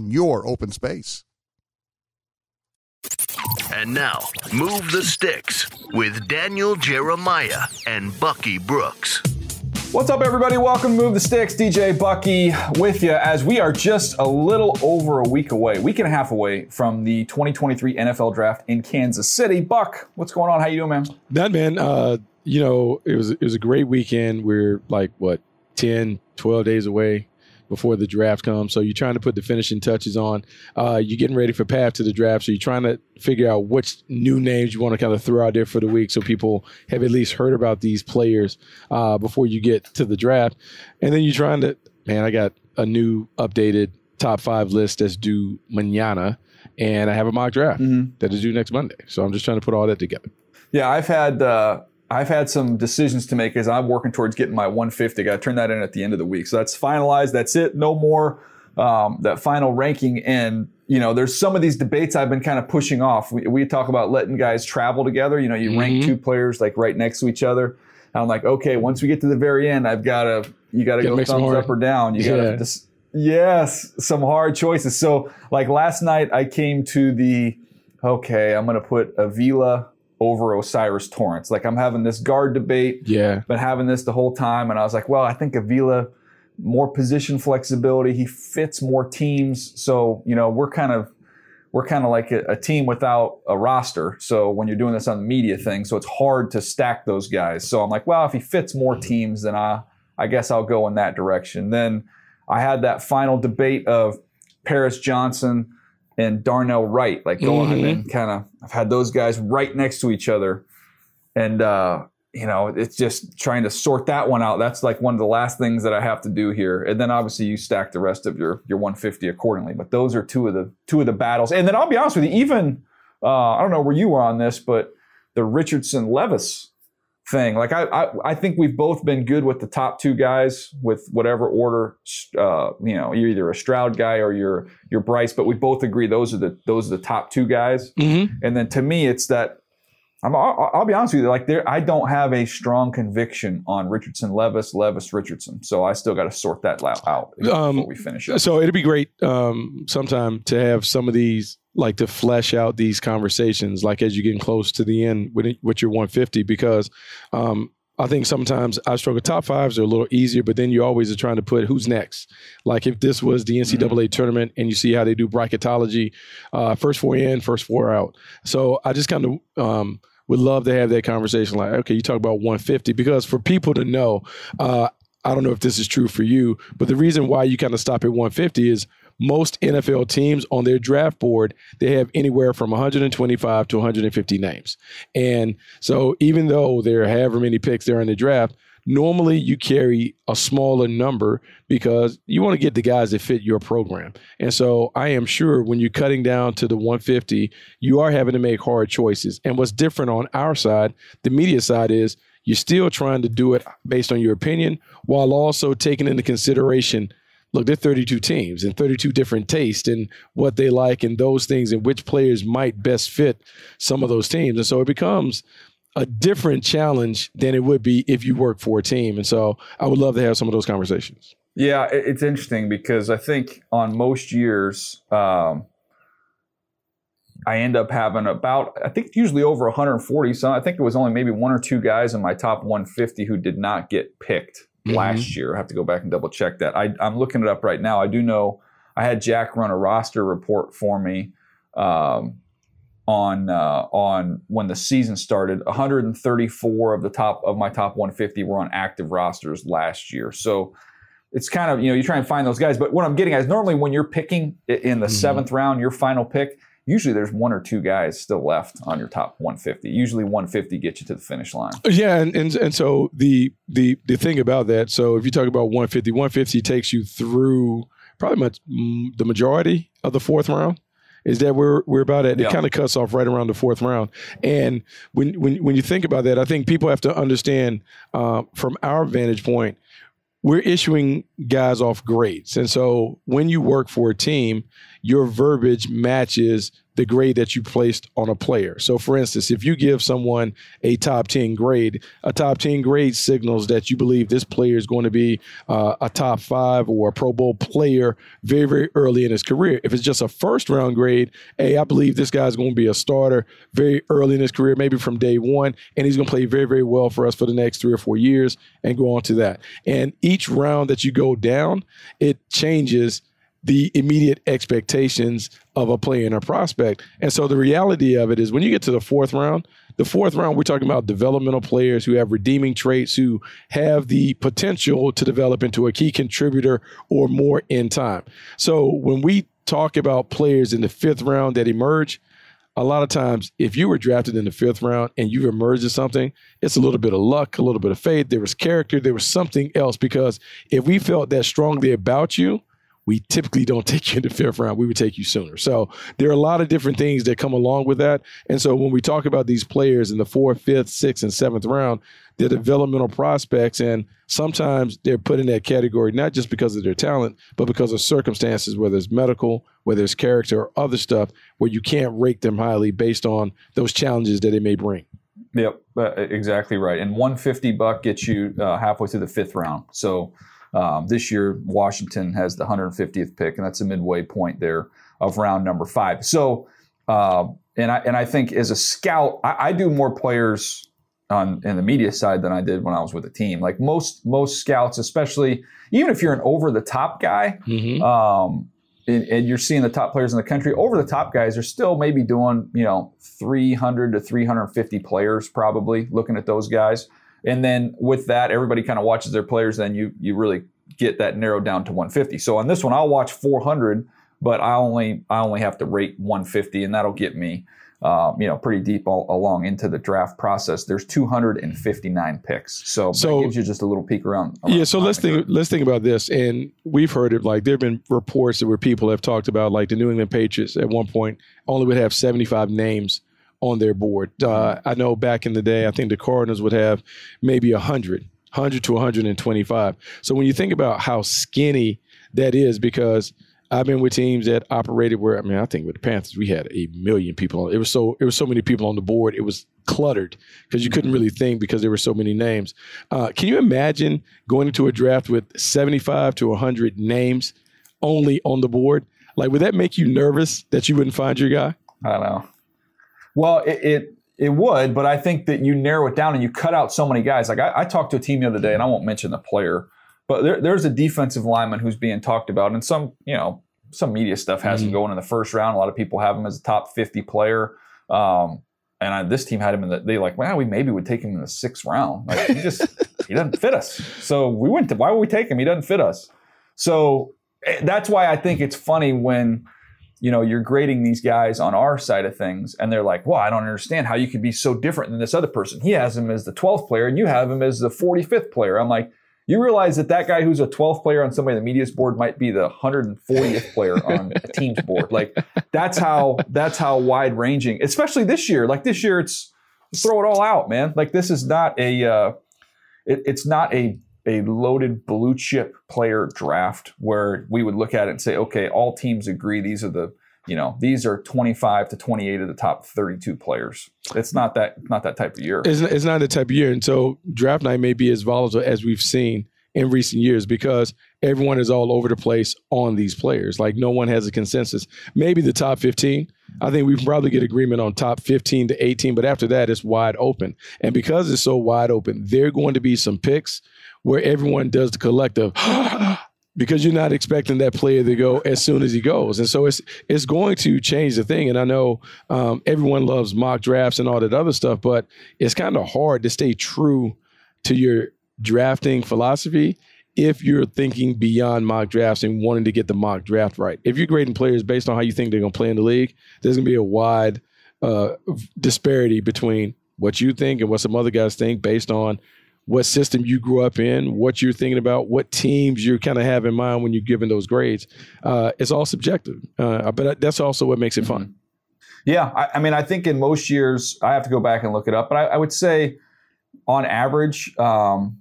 in your open space. And now, Move the Sticks with Daniel Jeremiah and Bucky Brooks. What's up, everybody? Welcome to Move the Sticks. DJ Bucky with you as we are just a little over a week away, week and a half away from the 2023 NFL Draft in Kansas City. Buck, what's going on? How you doing, man? That man, uh, you know, it was it was a great weekend. We're like what 10, 12 days away before the draft comes. So you're trying to put the finishing touches on. Uh, you're getting ready for path to the draft. So you're trying to figure out which new names you want to kind of throw out there for the week so people have at least heard about these players uh, before you get to the draft. And then you're trying to, man, I got a new updated top five list that's due manana. And I have a mock draft mm-hmm. that is due next Monday. So I'm just trying to put all that together. Yeah, I've had uh, I've had some decisions to make as I'm working towards getting my 150. Got to turn that in at the end of the week. So that's finalized. That's it. No more um, that final ranking. And you know, there's some of these debates I've been kind of pushing off. We, we talk about letting guys travel together. You know, you mm-hmm. rank two players like right next to each other. And I'm like, okay, once we get to the very end, I've got to you got to go thumbs up or down. You got to yes, some hard choices. So like last night, I came to the okay, I'm going to put Avila over O'Cyrus Torrence. Like I'm having this guard debate. Yeah. Been having this the whole time. And I was like, well, I think Avila, more position flexibility. He fits more teams. So, you know, we're kind of, we're kind of like a, a, team without a roster. So when you're doing this on the media thing, so it's hard to stack those guys. So I'm like, well, if he fits more teams, then I, I guess I'll go in that direction. Then I had that final debate of Paris Johnson, and Darnell Wright, like going mm-hmm. and kind of, I've had those guys right next to each other. And, uh, you know, it's just trying to sort that one out. That's like one of the last things that I have to do here. And then obviously you stack the rest of your, your 150 accordingly. But those are two of the, two of the battles. And then I'll be honest with you, even, uh, I don't know where you were on this, but the Richardson Levis thing. Like I, I, I, think we've both been good with the top two guys with whatever order. Uh, you know, you're either a Stroud guy or you're you're Bryce, but we both agree those are the those are the top two guys. Mm-hmm. And then to me, it's that I'm, I'll, I'll be honest with you. Like there, I don't have a strong conviction on Richardson, Levis, Levis, Richardson. So I still got to sort that out before Um, we finish up. So it'd be great um, sometime to have some of these, like to flesh out these conversations, like as you're getting close to the end with, with your 150, because um, I think sometimes I struggle. Top fives are a little easier, but then you always are trying to put who's next. Like if this was the NCAA tournament and you see how they do bracketology, uh, first four in, first four out. So I just kind of um, would love to have that conversation. Like, okay, you talk about 150 because for people to know, uh, I don't know if this is true for you, but the reason why you kind of stop at 150 is most NFL teams on their draft board, they have anywhere from 125 to 150 names. And so even though there are however many picks there in the draft, normally you carry a smaller number because you want to get the guys that fit your program. And so I am sure when you're cutting down to the 150, you are having to make hard choices. And what's different on our side, the media side is you're still trying to do it based on your opinion while also taking into consideration look, they're 32 teams and 32 different tastes and what they like and those things and which players might best fit some of those teams. And so it becomes a different challenge than it would be if you work for a team. And so I would love to have some of those conversations. Yeah, it's interesting because I think on most years, um, I end up having about, I think usually over 140. So I think it was only maybe one or two guys in my top 150 who did not get picked Mhm. last year. I have to go back and double check that. I, I'm looking it up right now. I do know I had Jack run a roster report for me um, on uh, on when the season started. 134 of the top of my top 150 were on active rosters last year. So it's kind of you know you try and find those guys. But what I'm getting at is normally when you're picking in the Mhm. seventh round, your final pick. Usually there's one or two guys still left on your top 150. Usually 150 gets you to the finish line. Yeah, and, and and so the the the thing about that, so if you talk about 150, 150 takes you through probably much mm, the majority of the fourth round. Is that we're we're about at Yeah. it kind of cuts off right around the fourth round. And when when when you think about that, I think people have to understand uh, from our vantage point, we're issuing guys off grades. And so when you work for a team, your verbiage matches the grade that you placed on a player. So for instance, if you give someone a top 10 grade, a top 10 grade signals that you believe this player is going to be uh, a top five or a Pro Bowl player very, very early in his career. If it's just a first round grade, hey, I believe this guy's going to be a starter very early in his career, maybe from day one, and he's going to play very, very well for us for the next three or four years and go on to that. And each round that you go down, it changes the immediate expectations of a player and a prospect. And so the reality of it is when you get to the fourth round, the fourth round, we're talking about developmental players who have redeeming traits, who have the potential to develop into a key contributor or more in time. So when we talk about players in the fifth round that emerge, a lot of times, if you were drafted in the fifth round and you've emerged as something, it's a little bit of luck, a little bit of faith. There was character, there was something else. Because if we felt that strongly about you, we typically don't take you in the fifth round. We would take you sooner. So there are a lot of different things that come along with that. And so when we talk about these players in the fourth, fifth, sixth, and seventh round, they're developmental prospects. And sometimes they're put in that category not just because of their talent, but because of circumstances, whether it's medical, whether it's character, or other stuff, where you can't rate them highly based on those challenges that they may bring. Yep, uh, exactly right. And 150 buck gets you uh, halfway through the fifth round. So um, this year, Washington has the 150th pick, and that's a midway point there of round number five. So, uh, and I and I think as a scout, I, I do more players on in the media side than I did when I was with a team. Like most most scouts, especially even if you're an over the top guy, Mm-hmm. um, and, and you're seeing the top players in the country. Over the top guys are still maybe doing, you know, 300 to 350 players, probably looking at those guys. And then with that, everybody kind of watches their players. Then you you really get that narrowed down to 150. So on this one, I'll watch 400, but I only I only have to rate 150, and that'll get me. Um, you know, pretty deep all, along into the draft process. There's 259 picks, so, So- gives you just a little peek around. Yeah, so let's think. Let's think about this, and we've heard it. Like there have been reports that where people have talked about, like the New England Patriots at one point only would have seventy-five names on their board. Uh, I know back in the day, I think the Cardinals would have maybe 100, 100 to one hundred and twenty-five. So when you think about how skinny that is, because I've been with teams that operated where I mean, I think with the Panthers we had a million people. It was so it was so many people on the board. It was cluttered because you couldn't really think because there were so many names. Uh, can you imagine going into a draft with 75 to 100 names only on the board? Like, would that make you nervous that you wouldn't find your guy? I don't know. Well, it, it it would, but I think that you narrow it down and you cut out so many guys. Like I, I talked to a team the other day, and I won't mention the player, but there, there's a defensive lineman who's being talked about, and some you know some media stuff has mm-hmm. him going in the first round. A lot of people have him as a top 50 player. Um, and I, this team had him in the. They like, well, we maybe would take him in the sixth round. Like he just he doesn't fit us. So we went to. Why would we take him? He doesn't fit us. So eh, that's why I think it's funny when you know you're grading these guys on our side of things, and they're like, well, I don't understand how you could be so different than this other person. He has him as the 12th player, and you have him as the 45th player. I'm like, you realize that that guy who's a 12th player on somebody the media's board might be the 140th player on a team's board. Like that's how that's how wide ranging, especially this year. Like this year, it's throw it all out, man. Like this is not a uh, it, it's not a a loaded blue chip player draft where we would look at it and say, okay, all teams agree these are the you know these are 25 to 28 of the top 32 players. It's not that not that type of year. It's, it's not the type of year. And so draft night may be as volatile as we've seen in recent years because everyone is all over the place on these players. Like no one has a consensus. Maybe the top 15 i think we can probably get agreement on top 15 to 18 but after that it's wide open. And because it's so wide open there are going to be some picks where everyone does the collective because you're not expecting that player to go as soon as he goes, and so it's it's going to change the thing. And I know um, everyone loves mock drafts and all that other stuff, but it's kind of hard to stay true to your drafting philosophy if you're thinking beyond mock drafts and wanting to get the mock draft right. If you're grading players based on how you think they're going to play in the league, there's going to be a wide uh, disparity between what you think and what some other guys think based on what system you grew up in, what you're thinking about, what teams you kind of have in mind when you're giving those grades. Uh, it's all subjective, uh, but that's also what makes it fun. Mm-hmm. Yeah, I, I, mean, I think in most years, I have to go back and look it up, but I, I would say, on average, um,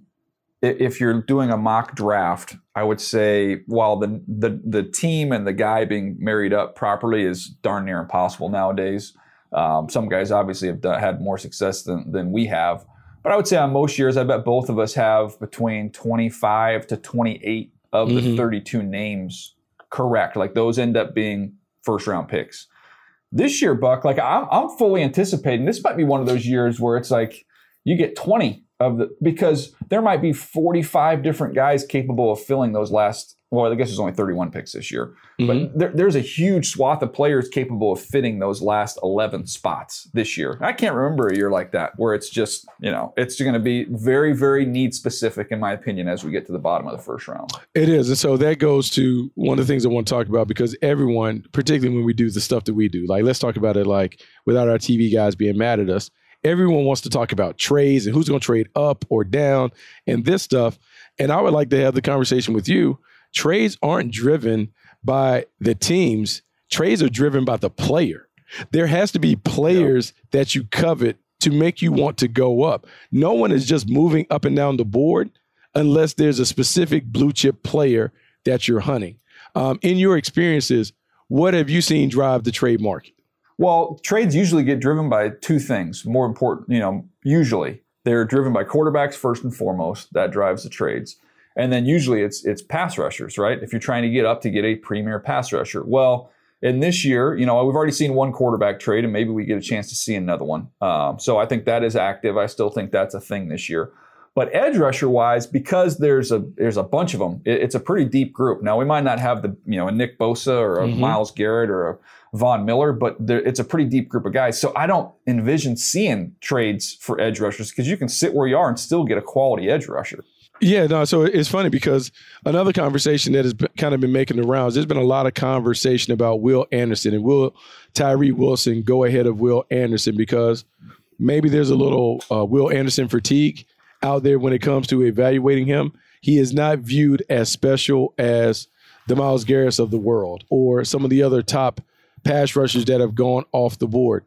if you're doing a mock draft, I would say while the, the the team and the guy being married up properly is darn near impossible nowadays. Um, some guys obviously have had more success than than we have. But I would say on most years, I bet both of us have between 25 to 28 of mm-hmm. the 32 names correct. Like those end up being first round picks. This year, Buck, like I'm, I'm fully anticipating this might be one of those years where it's like you get 20 of the because there might be 45 different guys capable of filling those last well, I guess there's only 31 picks this year, mm-hmm. but there, there's a huge swath of players capable of fitting those last 11 spots this year. I can't remember a year like that where it's just, you know, it's going to be very, very need specific, in my opinion, as we get to the bottom of the first round. It is. And so that goes to one of the things I want to talk about because everyone, particularly when we do the stuff that we do, like let's talk about it like without our TV guys being mad at us. Everyone wants to talk about trades and who's going to trade up or down and this stuff. And I would like to have the conversation with you Trades aren't driven by the teams. Trades are driven by the player. There has to be players that you covet to make you want to go up. No one is just moving up and down the board unless there's a specific blue chip player that you're hunting. Um, in your experiences, what have you seen drive the trade market? Well, trades usually get driven by two things. More important, you know, usually they're driven by quarterbacks first and foremost. That drives the trades. And then usually it's it's pass rushers, right? If you're trying to get up to get a premier pass rusher. Well, in this year, you know, we've already seen one quarterback trade, and maybe we get a chance to see another one. Um, so I think that is active. I still think that's a thing this year. But edge rusher wise, because there's a there's a bunch of them, it, it's a pretty deep group. Now we might not have the you know a Nick Bosa or a mm-hmm. Myles Garrett or a Von Miller, but there, it's a pretty deep group of guys. So I don't envision seeing trades for edge rushers because you can sit where you are and still get a quality edge rusher. Yeah, no. So it's funny because another conversation that has been, kind of been making the rounds. There's been a lot of conversation about Will Anderson and will Tyree Wilson go ahead of Will Anderson because maybe there's a little uh, Will Anderson fatigue out there when it comes to evaluating him. He is not viewed as special as the Myles Garrett of the world or some of the other top pass rushers that have gone off the board.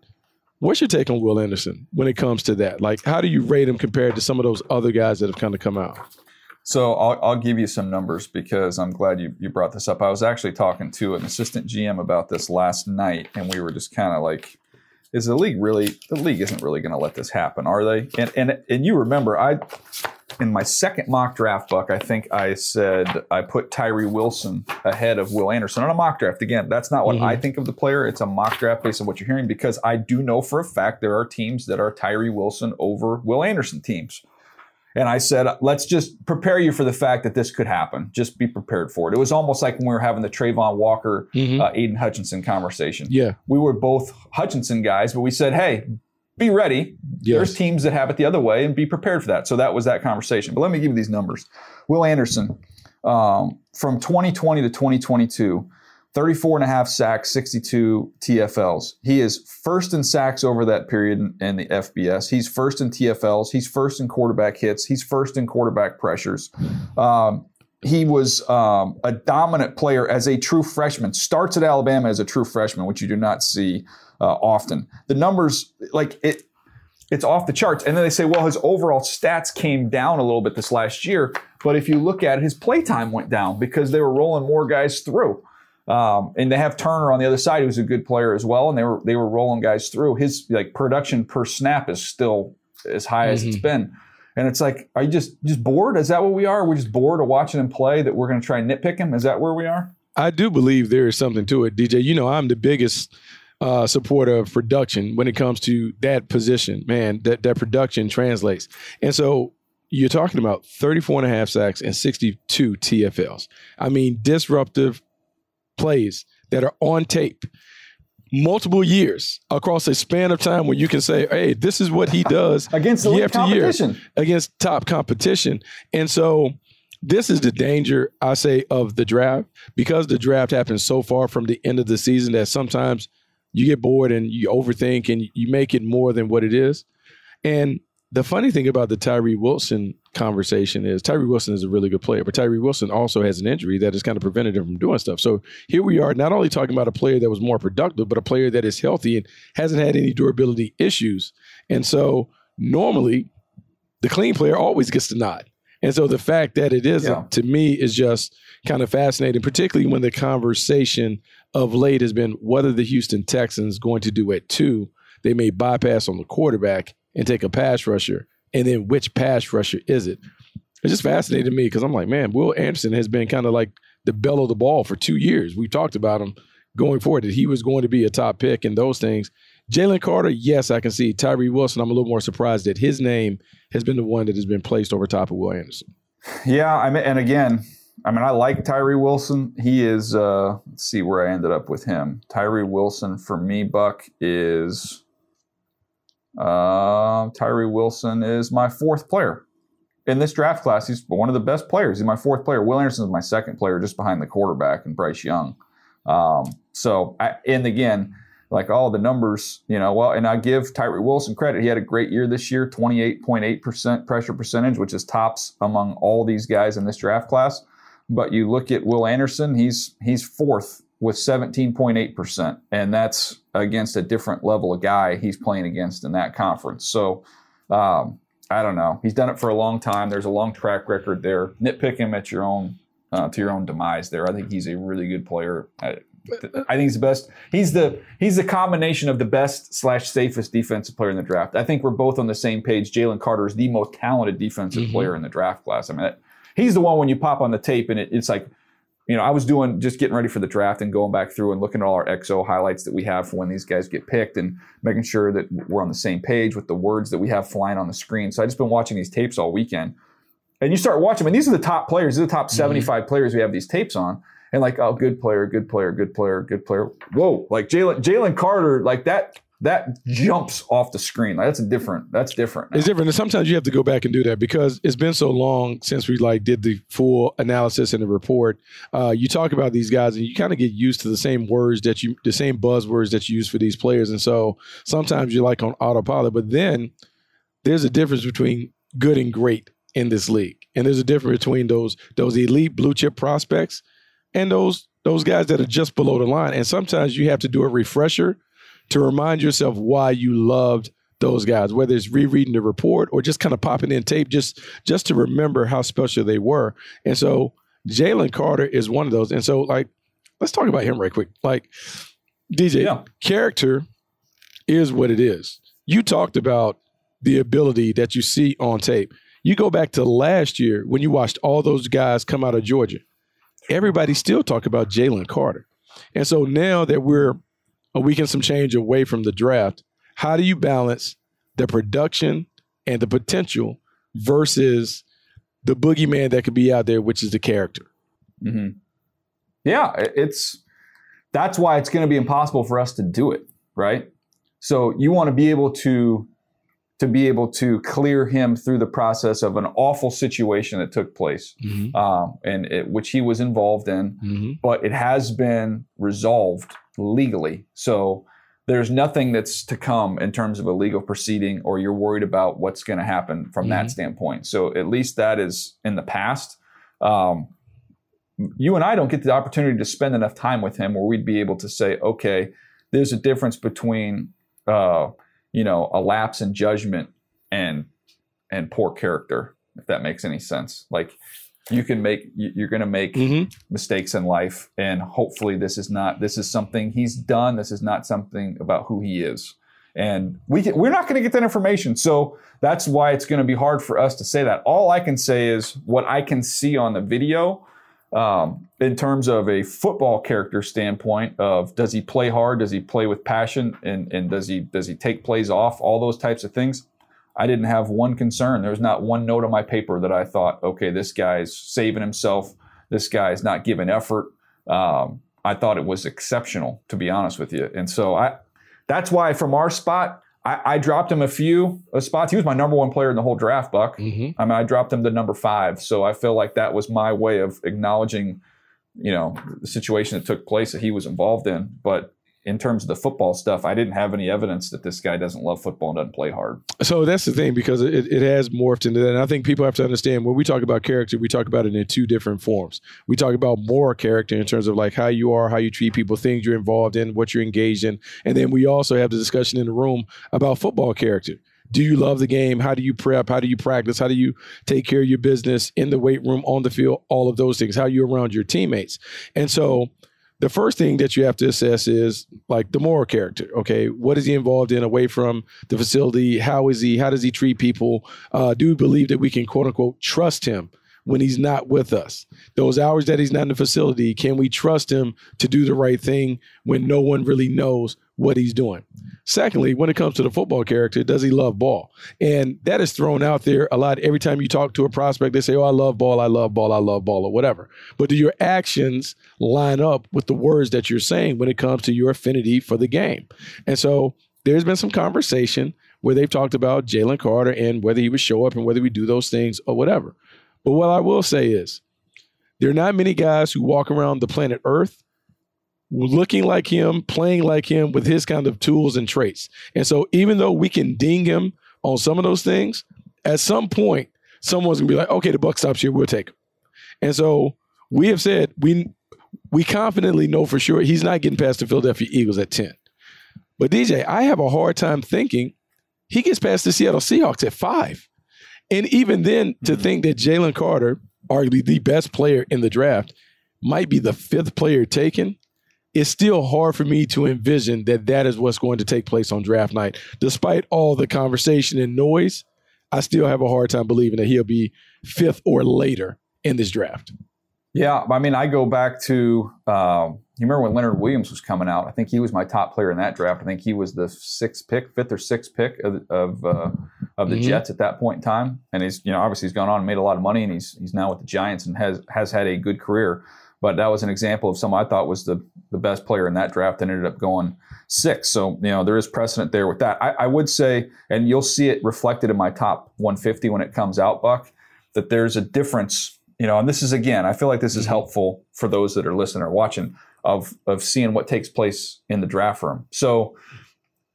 What's your take on Will Anderson when it comes to that? Like, how do you rate him compared to some of those other guys that have kind of come out? So I'll, I'll give you some numbers because I'm glad you, you brought this up. I was actually talking to an assistant GM about this last night, and we were just kind of like, "Is the league really? The league isn't really going to let this happen, are they?" And and and you remember, I in my second mock draft book, I think I said I put Tyree Wilson ahead of Will Anderson on a mock draft. Again, that's not what Mm-hmm. I think of the player. It's a mock draft based on what you're hearing because I do know for a fact there are teams that are Tyree Wilson over Will Anderson teams. And I said, let's just prepare you for the fact that this could happen. Just be prepared for it. It was almost like when we were having the Travon Walker, Mhm. uh, Aidan Hutchinson conversation. Yeah. We were both Hutchinson guys, but we said, hey, be ready. There's teams that have it the other way and be prepared for that. So that was that conversation. But let me give you these numbers. Will Anderson, um, from 2020 to 2022, 34 and a half sacks, 62 TFLs. He is first in sacks over that period in, in the FBS. He's first in TFLs. He's first in quarterback hits. He's first in quarterback pressures. Um, he was um, a dominant player as a true freshman. Starts at Alabama as a true freshman, which you do not see uh, often. The numbers, like it, it's off the charts. And then they say, well, his overall stats came down a little bit this last year. But if you look at it, his play time went down because they were rolling more guys through. Um, and they have Turner on the other side, who's a good player as well, and they were they were rolling guys through. His like production per snap is still as high as it's been, and it's like, are you just just bored? Is that what we are? We're just bored of watching him play. That we're going to try and nitpick him. Is that where we are? I do believe there is something to it, DJ. You know, I'm the biggest uh, supporter of production when it comes to that position. Man, that, that production translates. And so you're talking about 34 and a half sacks and 62 TFLs. I mean, disruptive plays that are on tape multiple years across a span of time where you can say, hey, this is what he does Against year after year against top competition. And so this is the danger, I say, of the draft because the draft happens so far from the end of the season that sometimes you get bored and you overthink and you make it more than what it is. And the funny thing about the Tyree Wilson conversation is Tyree Wilson is a really good player, but Tyree Wilson also has an injury that has kind of prevented him from doing stuff. So here we are, not only talking about a player that was more productive, but a player that is healthy and hasn't had any durability issues. And so normally the clean player always gets the nod. And so the fact that it isn't, Yeah. to me, is just kind of fascinating, particularly when the conversation of late has been whether the Houston Texans going to do at two, they may bypass on the quarterback and take a pass rusher, and then which pass rusher is it? It just fascinated me because I'm like, man, Will Anderson has been kind of like the bell of the ball for two years. We talked about him going forward that he was going to be a top pick and those things. Jalen Carter, yes, I can see. Tyree Wilson, I'm a little more surprised that his name has been the one that has been placed over top of Will Anderson. Yeah, I mean, and again, I mean, I like Tyree Wilson. He is. Uh, let's see where I ended up with him. Tyree Wilson for me, Buck is. Uh, Tyree Wilson is my fourth player in this draft class. He's one of the best players. He's my fourth player. Will Anderson is my second player, just behind the quarterback and Bryce Young. Um, so, I, and again, like all the numbers, you know, well, and I give Tyree Wilson credit. He had a great year this year, 28.8% pressure percentage, which is tops among all these guys in this draft class. But you look at Will Anderson, he's he's fourth with 17.8%. And that's against a different level of guy he's playing against in that conference. So um, I don't know. He's done it for a long time. There's a long track record there. Nitpick him at your own uh, to your own demise there. I think he's a really good player. I, I think he's the best. He's the he's the combination of the best slash safest defensive player in the draft. I think we're both on the same page. Jalen Carter is the most talented defensive player in the draft class. I mean, that, he's the one when you pop on the tape and it, it's like, you know, I was doing just getting ready for the draft and going back through and looking at all our XO highlights that we have for when these guys get picked and making sure that we're on the same page with the words that we have flying on the screen. So I just been watching these tapes all weekend. And you start watching, and these are the top players. These are the top mm-hmm. 75 players we have these tapes on. And like, oh, good player, good player, good player, good player. Whoa, like Jalen Jalen Carter, like that that jumps off the screen. Like that's different. That's different. now. It's different. And sometimes you have to go back and do that because it's been so long since we like did the full analysis and the report. Uh, you talk about these guys and you kind of get used to the same words that you, the same buzzwords that you use for these players. And so sometimes you're like on autopilot, but then there's a difference between good and great in this league. And there's a difference between those those elite blue chip prospects and those those guys that are just below the line. And sometimes you have to do a refresher to remind yourself why you loved those guys, whether it's rereading the report or just kind of popping in tape just just to remember how special they were. And so Jalen Carter is one of those. And so like let's talk about him right quick. Like DJ, Yeah. character is what it is. You talked about the ability that you see on tape. You go back to last year when you watched all those guys come out of Georgia. Everybody still talk about Jalen Carter. And so now that we're a week and some change away from the draft, how do you balance the production and the potential versus the boogeyman that could be out there, which is the character? hmm Yeah, it's that's why it's going to be impossible for us to do it, right? So you want to be able to to be able to clear him through the process of an awful situation that took place, Mm-hmm. um, and it, which he was involved in, Mm-hmm. but it has been resolved legally. So there's nothing that's to come in terms of a legal proceeding, or you're worried about what's going to happen from that standpoint. So at least that is in the past. Um, you and I don't get the opportunity to spend enough time with him where we'd be able to say, okay, there's a difference between, uh, you know, a lapse in judgment and and poor character, if that makes any sense. Like you can make, you- you're going to make Mm-hmm. mistakes in life, and hopefully this is not this is something he's done. This is not something about who he is. And we can, we're not going to get that information. So that's why it's going to be hard for us to say that. All I can say is what I can see on the video um, in terms of a football character standpoint of does he play hard, does he play with passion, and, and does he does he take plays off, all those types of things. I didn't have one concern. There was not one note on my paper that I thought, okay, this guy's saving himself. This guy's not giving effort. Um, I thought it was exceptional, to be honest with you. And so I, that's why from our spot, I, I dropped him a few uh, spots. He was my number one player in the whole draft, Buck. Mm-hmm. I mean, I dropped him to number five. So I feel like that was my way of acknowledging, you know, the situation that took place that he was involved in. But in terms of the football stuff, I didn't have any evidence that this guy doesn't love football and doesn't play hard. So that's the thing because it, it has morphed into that. And I think people have to understand when we talk about character, we talk about it in two different forms. We talk about moral character in terms of like how you are, how you treat people, things you're involved in, what you're engaged in. And then we also have the discussion in the room about football character. Do you love the game? How do you prep? How do you practice? How do you take care of your business in the weight room, on the field, all of those things? How you around your teammates? And so the first thing that you have to assess is like the moral character. Okay, what is he involved in away from the facility? How is he? How does he treat people? Uh, do we believe that we can quote unquote trust him when he's not with us? Those hours that he's not in the facility, can we trust him to do the right thing when no one really knows what he's doing? Secondly, when it comes to the football character, does he love ball? And that is thrown out there a lot. Every time you talk to a prospect, they say, Oh, I love ball, I love ball, I love ball, or whatever. But do your actions line up with the words that you're saying when it comes to your affinity for the game? And so there's been some conversation where they've talked about Jalen Carter and whether he would show up and whether we do those things or whatever. But what I will say is there are not many guys who walk around the planet Earth looking like him, playing like him with his kind of tools and traits. And so even though we can ding him on some of those things, at some point, someone's gonna be like, okay, the buck stops here, we'll take him. And so we have said we we confidently know for sure he's not getting past the Philadelphia Eagles at 10. But DJ, I have a hard time thinking he gets past the Seattle Seahawks at five. And even then, to think that Jalen Carter, arguably the best player in the draft, might be the fifth player taken, it's still hard for me to envision that that is what's going to take place on draft night. Despite all the conversation and noise, I still have a hard time believing that he'll be fifth or later in this draft. Yeah, I mean, I go back to um, you remember when Leonard Williams was coming out. I think he was my top player in that draft. I think he was the sixth pick, fifth or sixth pick of of, uh, of the Mhm. Jets at that point in time. And he's you know obviously he's gone on and made a lot of money, and he's he's now with the Giants and has has had a good career. But that was an example of someone I thought was the the best player in that draft and ended up going six. So you know there is precedent there with that. I, I would say, and you'll see it reflected in my top 150 when it comes out, Buck, that there's a difference you know, and this is again, I feel like this is helpful for those that are listening or watching of of seeing what takes place in the draft room. So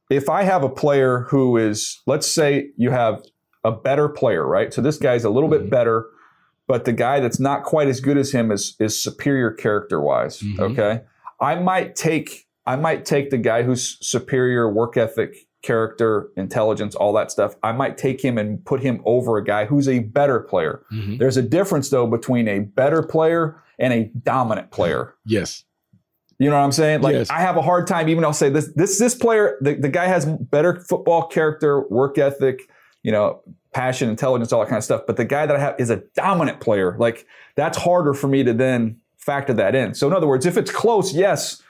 if I have a player who is, let's say you have a better player, right? So this guy's a little bit better, but the guy that's not quite as good as him is is superior character wise. Mhm. Okay. I might take I might take the guy who's superior work ethic character, intelligence, all that stuff, I might take him and put him over a guy who's a better player. Mhm. There's a difference though between a better player and a dominant player. Yes. You know what I'm saying? Like Yes. I have a hard time even I'll say this this this player the, the guy has better football character, work ethic, you know, passion, intelligence, all that kind of stuff. But the guy that I have is a dominant player. Like that's harder for me to then factor that in. So in other words, if it's close, yes,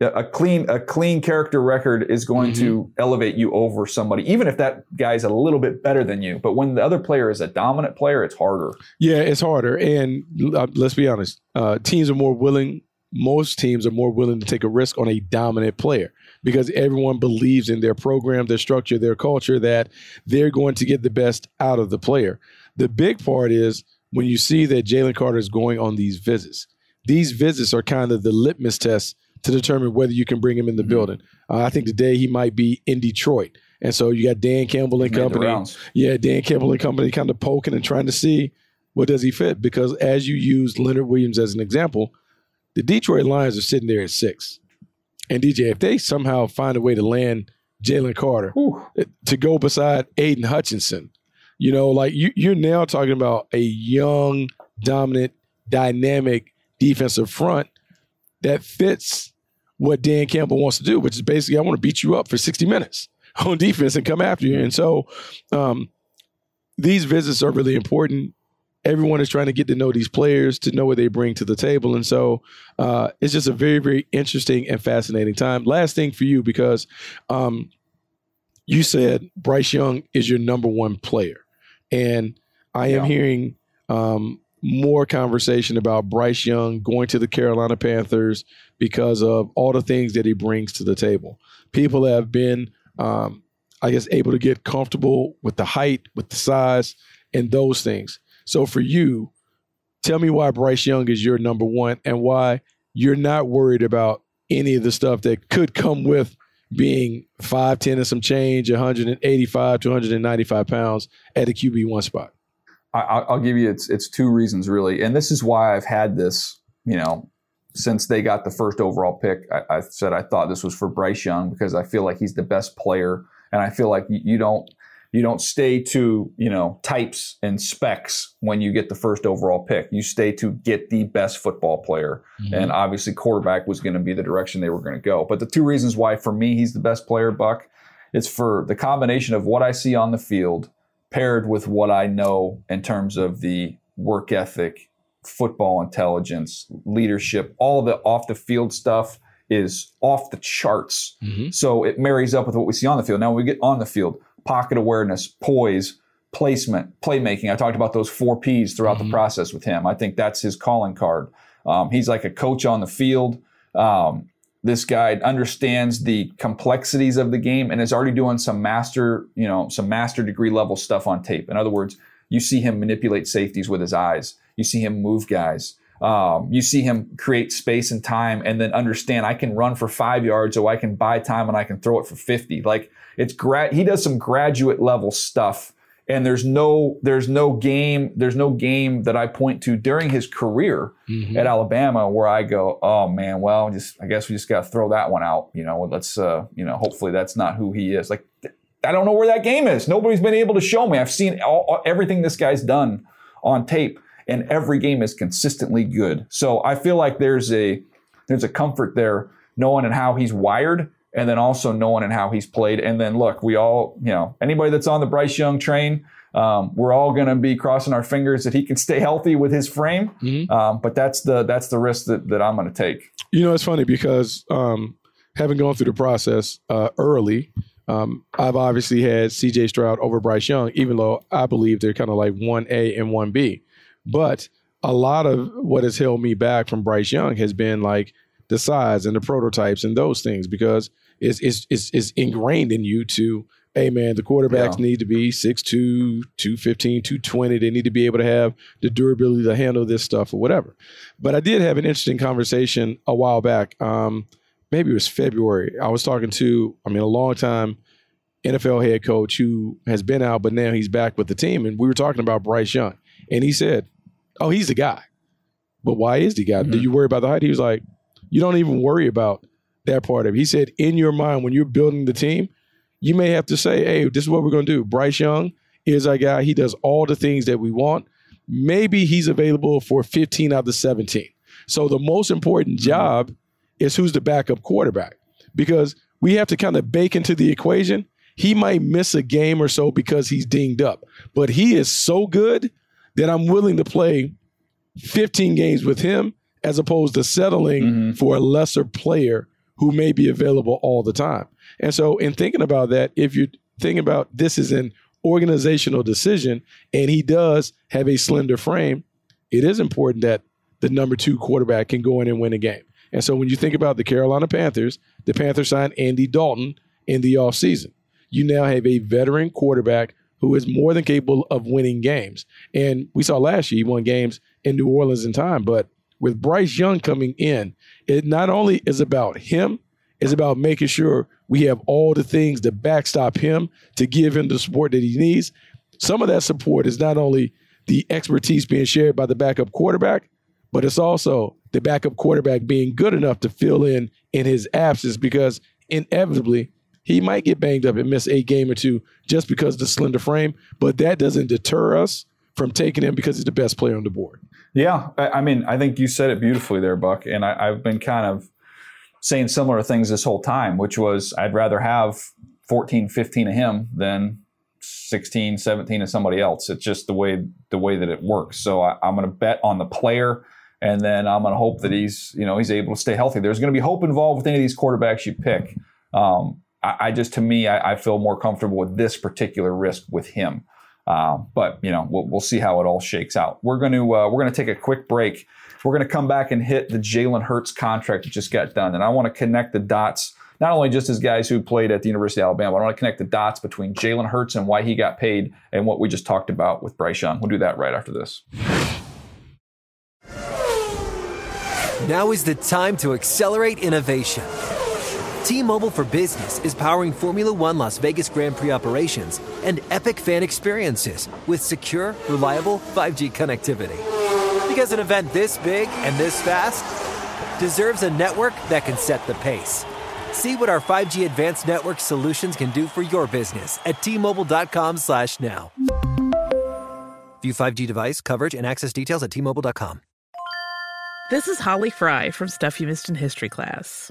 a clean a clean character record is going to elevate you over somebody, even if that guy's a little bit better than you. But when the other player is a dominant player, it's harder. Yeah, it's harder. And uh, let's be honest, uh, teams are more willing, most teams are more willing to take a risk on a dominant player because everyone believes in their program, their structure, their culture, that they're going to get the best out of the player. The big part is when you see that Jalen Carter is going on these visits. These visits are kind of the litmus test to determine whether you can bring him in the building. Uh, I think today he might be in Detroit. And so you got Dan Campbell and company. Yeah, Dan Campbell and company kind of poking and trying to see what does he fit. Because as you used Leonard Williams as an example, the Detroit Lions are sitting there at six. And DJ, if they somehow find a way to land Jalen Carter eh, to go beside Aidan Hutchinson, you know, like you, you're now talking about a young, dominant, dynamic defensive front that fits what Dan Campbell wants to do, which is basically I want to beat you up for 60 minutes on defense and come after you. And so um, these visits are really important. Everyone is trying to get to know these players, to know what they bring to the table. And so uh, it's just a very, very interesting and fascinating time. Last thing for you, because um, you said Bryce Young is your number one player. And I am Yeah. hearing um, more conversation about Bryce Young going to the Carolina Panthers because of all the things that he brings to the table. People have been, um, I guess, able to get comfortable with the height, with the size, and those things. So for you, tell me why Bryce Young is your number one and why you're not worried about any of the stuff that could come with being 5'10 and some change, 185 to 195 pounds at the QB1 spot. I, I- I'll give you it's it's two reasons really, and this is why I've had this. You know, since they got the first overall pick, I, I said I thought this was for Bryce Young because I feel like he's the best player, and I feel like you, you don't you don't stay to you know types and specs when you get the first overall pick. You stay to get the best football player, mm-hmm. and obviously quarterback was going to be the direction they were going to go. But the two reasons why for me he's the best player, Buck, it's for the combination of what I see on the field paired with what I know in terms of the work ethic, football intelligence, leadership, all the off the field stuff is off the charts. So it marries up with what we see on the field. Now, when we get on the field, pocket awareness, poise, placement, playmaking. I talked about those four P's throughout the process with him. I think that's his calling card. Um, he's like a coach on the field. Um, this guy understands the complexities of the game and is already doing some master, you know, some master degree level stuff on tape. In other words, you see him manipulate safeties with his eyes. You see him move guys. Um, you see him create space and time and then understand I can run for five yards or I can buy time and I can throw it for 50. Like it's grad, he does some graduate level stuff and there's no, there's no game, there's no game that I point to during his career at Alabama where I go, oh man, well, just, I guess we just got to throw that one out. You know, let's, uh, you know, hopefully that's not who he is. Like, I don't know where that game is. Nobody's been able to show me. I've seen all, everything this guy's done on tape, and every game is consistently good. So I feel like there's a there's a comfort there, knowing in how he's wired, and then also knowing and how he's played. And then look, we all, you know, anybody that's on the Bryce Young train, um, we're all going to be crossing our fingers that he can stay healthy with his frame. Um, but that's the that's the risk that, that I'm going to take. You know, it's funny because um, having gone through the process uh, early, um, I've obviously had CJ Stroud over Bryce Young, even though I believe they're kind of like 1A and 1B. But a lot of what has held me back from Bryce Young has been like the size and the prototypes and those things because it's, it's, it's, it's ingrained in you to, hey, man, the quarterbacks Yeah. need to be 6'2, 215, 220. They need to be able to have the durability to handle this stuff or whatever. But I did have an interesting conversation a while back. Um, maybe it was February. I was talking to, I mean, a long time NFL head coach who has been out, but now he's back with the team. And we were talking about Bryce Young. And he said, Oh, he's the guy. But why is the guy? Do you worry about the height? He was like, You don't even worry about that part of it. He said, In your mind, when you're building the team, you may have to say, hey, this is what we're going to do. Bryce Young is our guy. He does all the things that we want. Maybe he's available for 15 out of the 17. So the most important mm-hmm. job is who's the backup quarterback because we have to kind of bake into the equation. He might miss a game or so because he's dinged up, but he is so good that I'm willing to play 15 games with him as opposed to settling mm-hmm. for a lesser player who may be available all the time. And so, in thinking about that, if you think about this is an organizational decision and he does have a slender frame, it is important that the number two quarterback can go in and win a game. And so, when you think about the Carolina Panthers, the Panthers signed Andy Dalton in the offseason. You now have a veteran quarterback who is more than capable of winning games. And we saw last year he won games in New Orleans in time, but with Bryce Young coming in, it not only is about him, it's about making sure we have all the things to backstop him to give him the support that he needs. Some of that support is not only the expertise being shared by the backup quarterback, but it's also the backup quarterback being good enough to fill in in his absence because inevitably he might get banged up and miss a game or two just because of the slender frame, but that doesn't deter us from taking him because he's the best player on the board. Yeah, I mean, I think you said it beautifully there, Buck. And I, have been kind of saying similar things this whole time, which was I'd rather have 14, 15 of him than 16, 17 of somebody else. It's just the way the way that it works. So I, I'm going to bet on the player, and then I'm going to hope that he's you know he's able to stay healthy. There's going to be hope involved with any of these quarterbacks you pick. Um, I, I, just to me, I, I, feel more comfortable with this particular risk with him. Uh, but you know, we'll, we'll, see how it all shakes out. We're going to uh, we're going to take a quick break. We're going to come back and hit the Jalen Hurts contract that just got done, and I want to connect the dots. Not only just as guys who played at the University of Alabama, but I want to connect the dots between Jalen Hurts and why he got paid and what we just talked about with Bryce Young. We'll do that right after this. Now is the time to accelerate innovation. T-Mobile for Business is powering Formula One Las Vegas Grand Prix operations and epic fan experiences with secure, reliable 5G connectivity. Because an event this big and this fast deserves a network that can set the pace. See what our 5G advanced network solutions can do for your business at T-Mobile.com/now. View 5G device coverage and access details at T-Mobile.com. This is Holly Fry from Stuff You Missed in History class.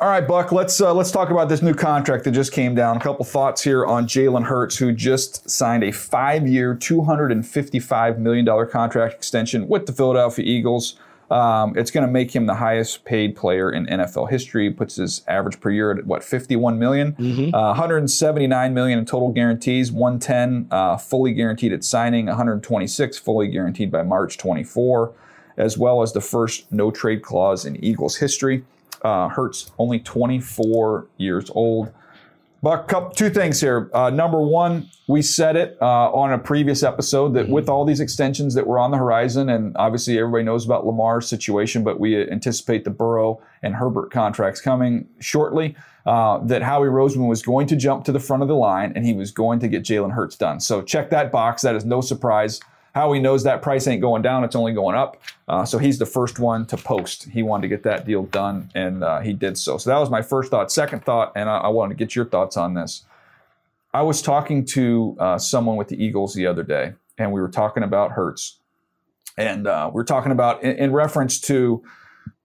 All right, Buck. Let's uh, let's talk about this new contract that just came down. A couple thoughts here on Jalen Hurts, who just signed a five-year, two hundred and fifty-five million dollar contract extension with the Philadelphia Eagles. Um, it's going to make him the highest paid player in NFL history. Puts his average per year at what 51 million? Mm-hmm. Uh, 179 million in total guarantees. 110 uh, fully guaranteed at signing. 126 fully guaranteed by March 24, as well as the first no trade clause in Eagles history. Uh, Hurts only 24 years old. But two things here. Uh, number one, we said it uh, on a previous episode that with all these extensions that were on the horizon, and obviously everybody knows about Lamar's situation, but we anticipate the Burrow and Herbert contracts coming shortly. Uh, that Howie Roseman was going to jump to the front of the line and he was going to get Jalen Hurts done. So check that box. That is no surprise. Howie knows that price ain't going down; it's only going up. Uh, so he's the first one to post. He wanted to get that deal done, and uh, he did so. So that was my first thought. Second thought, and I, I wanted to get your thoughts on this. I was talking to uh, someone with the Eagles the other day, and we were talking about Hurts, and uh, we were talking about in, in reference to,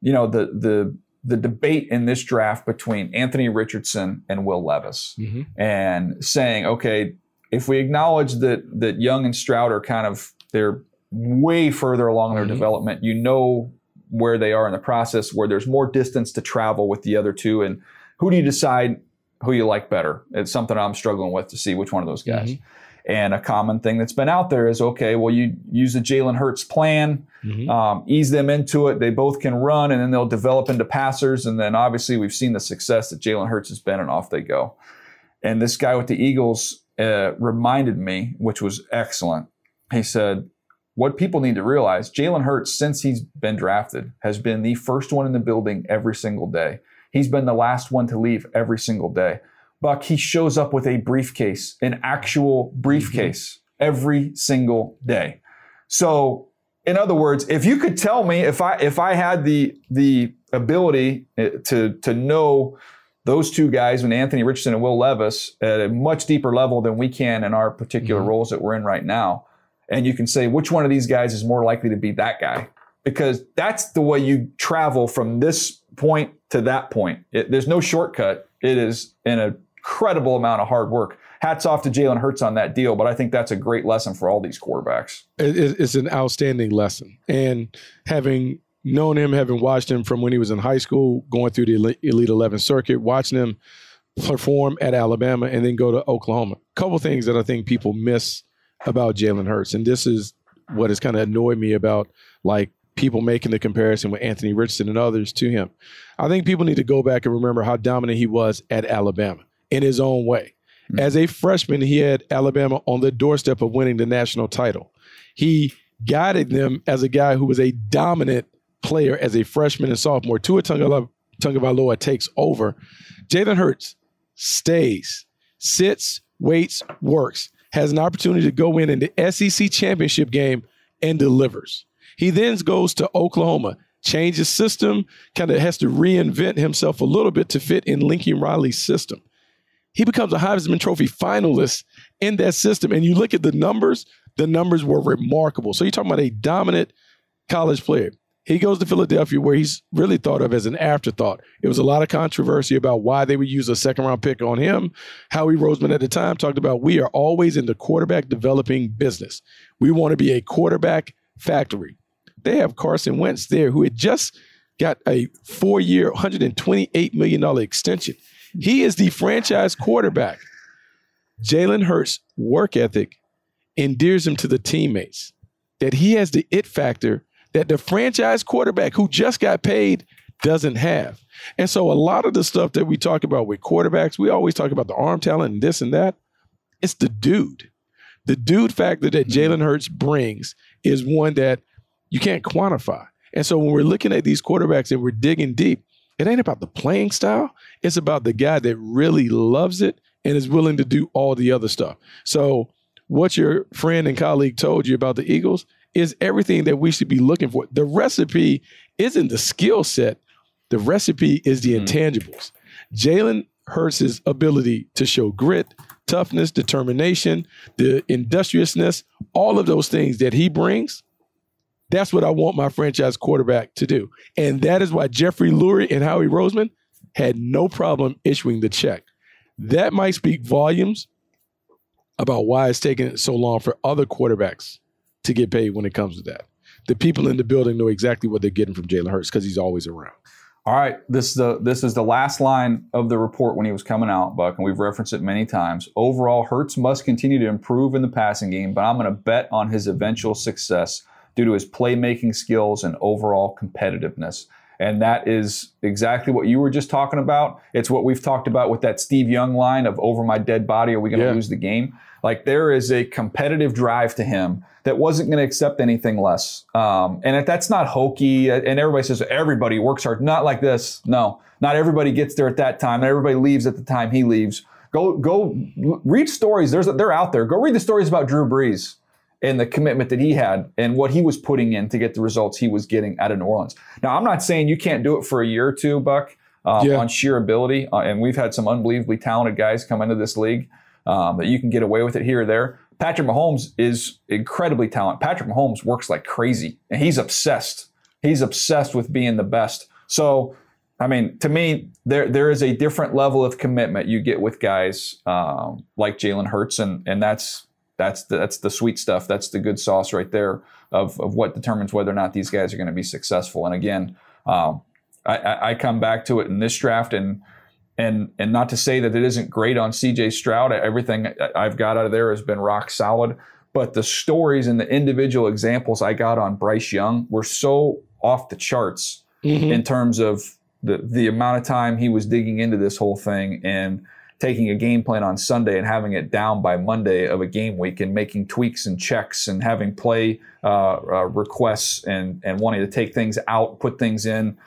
you know, the the the debate in this draft between Anthony Richardson and Will Levis, Mm-hmm. and saying, okay, if we acknowledge that that Young and Stroud are kind of they're way further along in their development, you know where they are in the process, where there's more distance to travel with the other two, and who do you decide who you like better? It's something I'm struggling with to see which one of those guys. And a common thing that's been out there is okay, well, you use the Jalen Hurts plan, um, ease them into it. They both can run, and then they'll develop into passers. And then obviously, we've seen the success that Jalen Hurts has been, and off they go. And this guy with the Eagles uh, reminded me, which was excellent. He said, What people need to realize Jalen Hurts, since he's been drafted, has been the first one in the building every single day. He's been the last one to leave every single day. Buck, he shows up with a briefcase, an actual briefcase every single day. So, in other words, if you could tell me if I if I had the the ability eh, to to know those two guys, and Anthony Richardson and Will Levis, at a much deeper level than we can in our particular roles that we're in right now, and you can say which one of these guys is more likely to be that guy, because that's the way you travel from this point to that point. It, there's no shortcut. It is an incredible amount of hard work. Hats off to Jalen Hurts on that deal, but I think that's a great lesson for all these quarterbacks. It- it- it's an outstanding lesson. And having known him, having watched him from when he was in high school, going through the Elite- Elite 11 circuit, watching him perform at Alabama and then go to Oklahoma. A couple things that I think people miss about Jalen Hurts. And this is what has kind of annoyed me about like people making the comparison with Anthony Richardson and others to him. I think people need to go back and remember how dominant he was at Alabama in his own way. Mm-hmm. As a freshman, he had Alabama on the doorstep of winning the national title. He guided them as a guy who was a dominant player as a freshman and sophomore. Tua Tagovailoa takes over. Jalen Hurts stays, sits, waits, works, has an opportunity to go in in the SEC championship game and delivers. He then goes to Oklahoma, changes system, kind of has to reinvent himself a little bit to fit in Lincoln Riley's system. He becomes a Heisman Trophy finalist in that system. And you look at the numbers, the numbers were remarkable. So you're talking about a dominant college player. He goes to Philadelphia, where he's really thought of as an afterthought. It was a lot of controversy about why they would use a second round pick on him. Howie Roseman at the time talked about we are always in the quarterback developing business. We want to be a quarterback factory. they have Carson Wentz there, who had just got a four year, $128 million extension. He is the franchise quarterback. Jalen Hurts' work ethic endears him to the teammates, that he has the it factor that the franchise quarterback who just got paid doesn't have. And so a lot of the stuff that we talk about with quarterbacks, we always talk about the arm talent and this and that. It's the dude. The dude factor that mm-hmm. Jalen Hurts brings is one that you can't quantify. And so when we're looking at these quarterbacks and we're digging deep, it ain't about the playing style. It's about the guy that really loves it and is willing to do all the other stuff. So what your friend and colleague told you about the Eagles is everything that we should be looking for. The recipe isn't the skill set. The recipe is the mm-hmm. intangibles. Jalen Hurts' ability to show grit, toughness, determination, the industriousness, all of those things that he brings that's what I want my franchise quarterback to do. And that is why Jeffrey Lurie and Howie Roseman had no problem issuing the check. That might speak volumes about why it's taking so long for other quarterbacks to get paid when it comes to that. The people in the building know exactly what they're getting from Jalen Hurts because he's always around. All right, this is the this is the last line of the report when he was coming out, Buck, and we've referenced it many times. Overall, Hurts must continue to improve in the passing game, but I'm going to bet on his eventual success due to his playmaking skills and overall competitiveness. And that is exactly what you were just talking about. It's what we've talked about with that Steve Young line of over my dead body, are we going to Yeah. lose the game? Like there is a competitive drive to him that wasn't going to accept anything less. Um, and if that's not hokey, uh, and everybody says everybody works hard, not like this. No, not everybody gets there at that time. Not everybody leaves at the time he leaves. Go, go read stories. There's, they're out there. Go read the stories about Drew Brees and the commitment that he had and what he was putting in to get the results he was getting out of New Orleans. Now, I'm not saying you can't do it for a year or two, Buck, um, Yeah. on sheer ability. Uh, and we've had some unbelievably talented guys come into this league um, that you can get away with it here or there. Patrick Mahomes is incredibly talented. Patrick Mahomes works like crazy, and he's obsessed. He's obsessed with being the best. So, I mean, to me, there there is a different level of commitment you get with guys um, like Jalen Hurts, and and that's that's the, that's the sweet stuff. That's the good sauce right there of of what determines whether or not these guys are going to be successful. And again, um, I, I, I come back to it in this draft, and and and not to say that it isn't great on C.J. Stroud. Everything I've got out of there has been rock solid. But the stories and the individual examples I got on Bryce Young were so off the charts Mhm. in terms of the the amount of time he was digging into this whole thing and taking a game plan on Sunday and having it down by Monday of a game week and making tweaks and checks and having play uh, uh, requests and and wanting to take things out, put things in,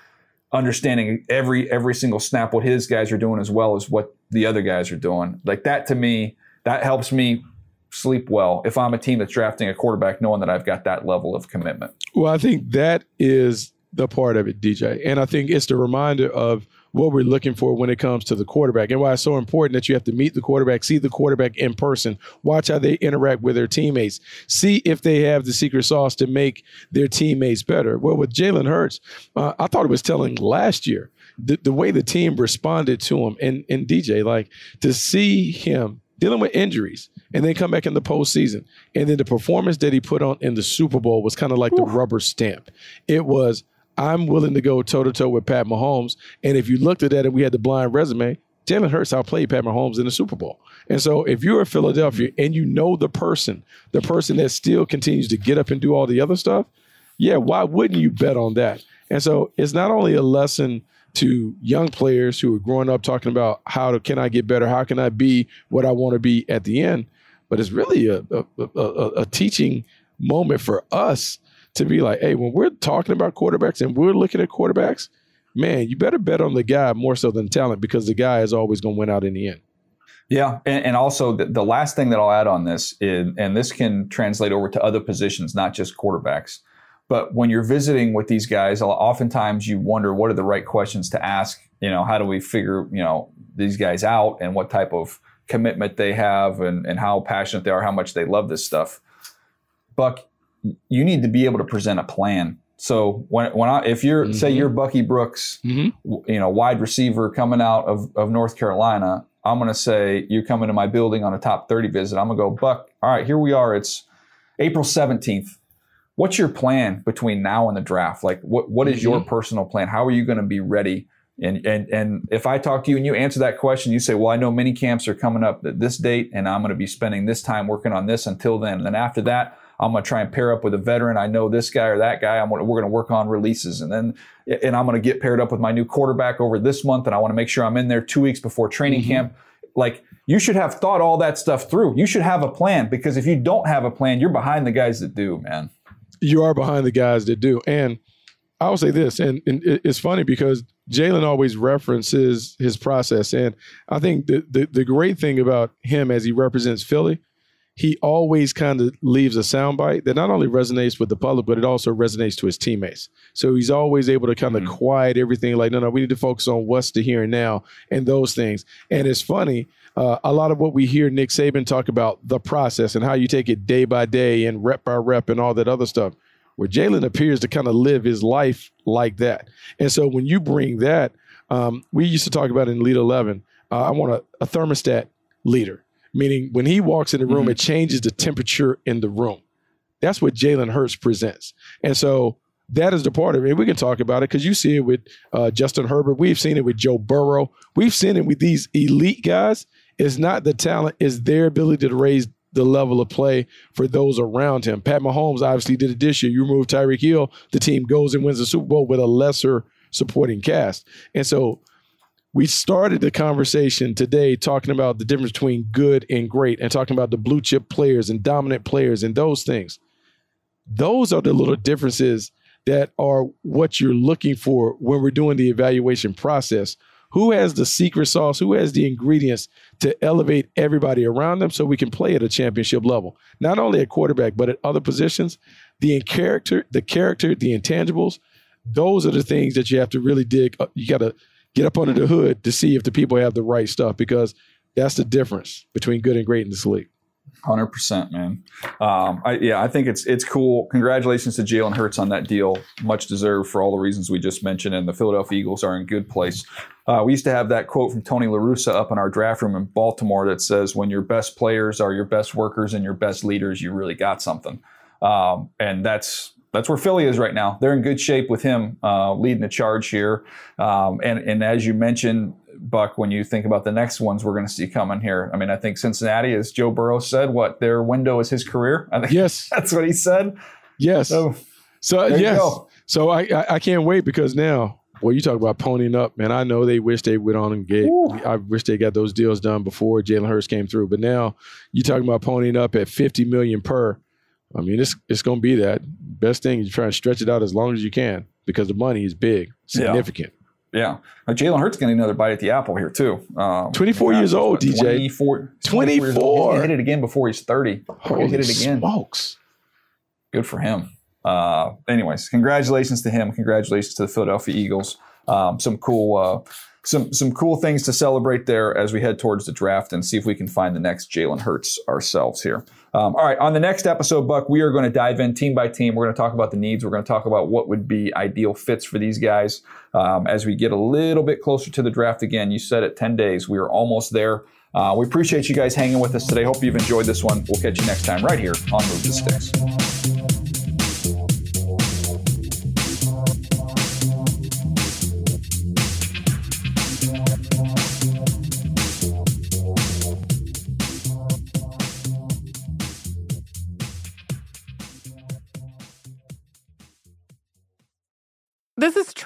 understanding every every single snap what his guys are doing as well as what the other guys are doing. Like that to me, that helps me sleep well if I'm a team that's drafting a quarterback knowing that I've got that level of commitment. Well, I think that is the part of it, DJ. And I think it's the reminder of what we're looking for when it comes to the quarterback and why it's so important that you have to meet the quarterback, see the quarterback in person, watch how they interact with their teammates, see if they have the secret sauce to make their teammates better. Well, with Jalen Hurts, uh, I thought it was telling last year the, the way the team responded to him and, and DJ, like to see him dealing with injuries and then come back in the postseason. And then the performance that he put on in the Super Bowl was kind of like the rubber stamp. It was, I'm willing to go toe to toe with Pat Mahomes. And if you looked at that and we had the blind resume, Jalen Hurts outplayed Pat Mahomes in the Super Bowl. And so if you're a Philadelphia and you know the person, the person that still continues to get up and do all the other stuff, yeah, why wouldn't you bet on that? And so it's not only a lesson to young players who are growing up talking about how to, can I get better? How can I be what I want to be at the end? But it's really a, a, a, a, a teaching moment for us to be like, hey, when we're talking about quarterbacks and we're looking at quarterbacks, man, you better bet on the guy more so than talent because the guy is always going to win out in the end. Yeah, and, and also the, the last thing that I'll add on this is, and this can translate over to other positions, not just quarterbacks. But when you're visiting with these guys, oftentimes you wonder what are the right questions to ask. You know, how do we figure you know these guys out and what type of commitment they have and, and how passionate they are, how much they love this stuff. Buck, you need to be able to present a plan. So when when I, if you're say you're Bucky Brooks, w- you know wide receiver coming out of, of North Carolina, I'm going to say you're coming to my building on a top 30 visit. I'm going to go Buck. All right, here we are. It's April 17th. what's your plan between now and the draft? Like, what what is your Mhm. personal plan? How are you going to be ready? And and and if I talk to you and you answer that question, you say, "Well, I know mini camps are coming up at this date, and I'm going to be spending this time working on this until then. And then after that, I'm going to try and pair up with a veteran. I know this guy or that guy. I'm gonna, we're going to work on releases, and then and I'm going to get paired up with my new quarterback over this month, and I want to make sure I'm in there two weeks before training mm-hmm. camp. Like you should have thought all that stuff through. You should have a plan because if you don't have a plan, you're behind the guys that do, man. you are behind the guys that do. And I will say this, and, and it's funny because Jalen always references his process, and I think the, the the great thing about him as he represents Philly, he always kind of leaves a soundbite that not only resonates with the public, but it also resonates to his teammates. So he's always able to kind of quiet everything. Like, no, no, we need to focus on what's the here and now and those things. And it's funny. Uh, a lot of what we hear Nick Saban talk about the process and how you take it day by day and rep by rep and all that other stuff where Jalen appears to kind of live his life like that. And so when you bring that, um, we used to talk about in Elite 11, uh, I want a, a thermostat leader, meaning when he walks in the room, it changes the temperature in the room. That's what Jalen Hurts presents. And so that is the part of it. We can talk about it because you see it with uh, Justin Herbert. We've seen it with Joe Burrow. We've seen it with these elite guys. It's not the talent, it's their ability to raise the level of play for those around him. Pat Mahomes obviously did it this year. You remove Tyreek Hill, the team goes and wins the Super Bowl with a lesser supporting cast. And so we started the conversation today talking about the difference between good and great and talking about the blue chip players and dominant players and those things. Those are the little differences that are what you're looking for when we're doing the evaluation process. Who has the secret sauce? Who has the ingredients to elevate everybody around them so we can play at a championship level? Not only at quarterback, but at other positions. The character, the character, the intangibles, those are the things that you have to really dig. Uh, you got to get up under the hood to see if the people have the right stuff because that's the difference between good and great in this league. Hundred percent, man. Um, I, yeah, I think it's it's cool. Congratulations to Jalen Hurts on that deal. Much deserved for all the reasons we just mentioned. And the Philadelphia Eagles are in good place. Uh, we used to have that quote from Tony LaRussa up in our draft room in Baltimore that says, "When your best players are your best workers and your best leaders, you really got something." Um, and that's that's where Philly is right now. They're in good shape with him uh, leading the charge here. Um, and and as you mentioned, Buck, when you think about the next ones we're going to see coming here, I mean, I think Cincinnati, as Joe Burrow said, what their window is his career. I think yes, that's what he said. Yes. So, So yes. So I, I I can't wait because now, well, you talk about ponying up, man. I know they wish they went on and get. I wish they got those deals done before Jalen Hurts came through. But now you talking about ponying up at fifty million per. I mean, it's it's going to be that best thing. You try and stretch it out as long as you can because the money is big, significant. Yeah. Now, Jalen Hurts getting another bite at the apple here, too. Um, 24 years old, what, DJ. 24. 24 years old. He's 24. gonna hit it again before he's 30. He's gonna hit it again. smokes. Good for him. Uh, anyways, congratulations to him. Congratulations to the Philadelphia Eagles. Um, some cool, uh, some some cool things to celebrate there as we head towards the draft and see if we can find the next Jalen Hurts ourselves here. Um, all right, on the next episode, Buck, we are going to dive in team by team. We're going to talk about the needs. We're going to talk about what would be ideal fits for these guys um, as we get a little bit closer to the draft. Again, you said it, ten days. We are almost there. Uh, we appreciate you guys hanging with us today. Hope you've enjoyed this one. We'll catch you next time right here on Move the Sticks.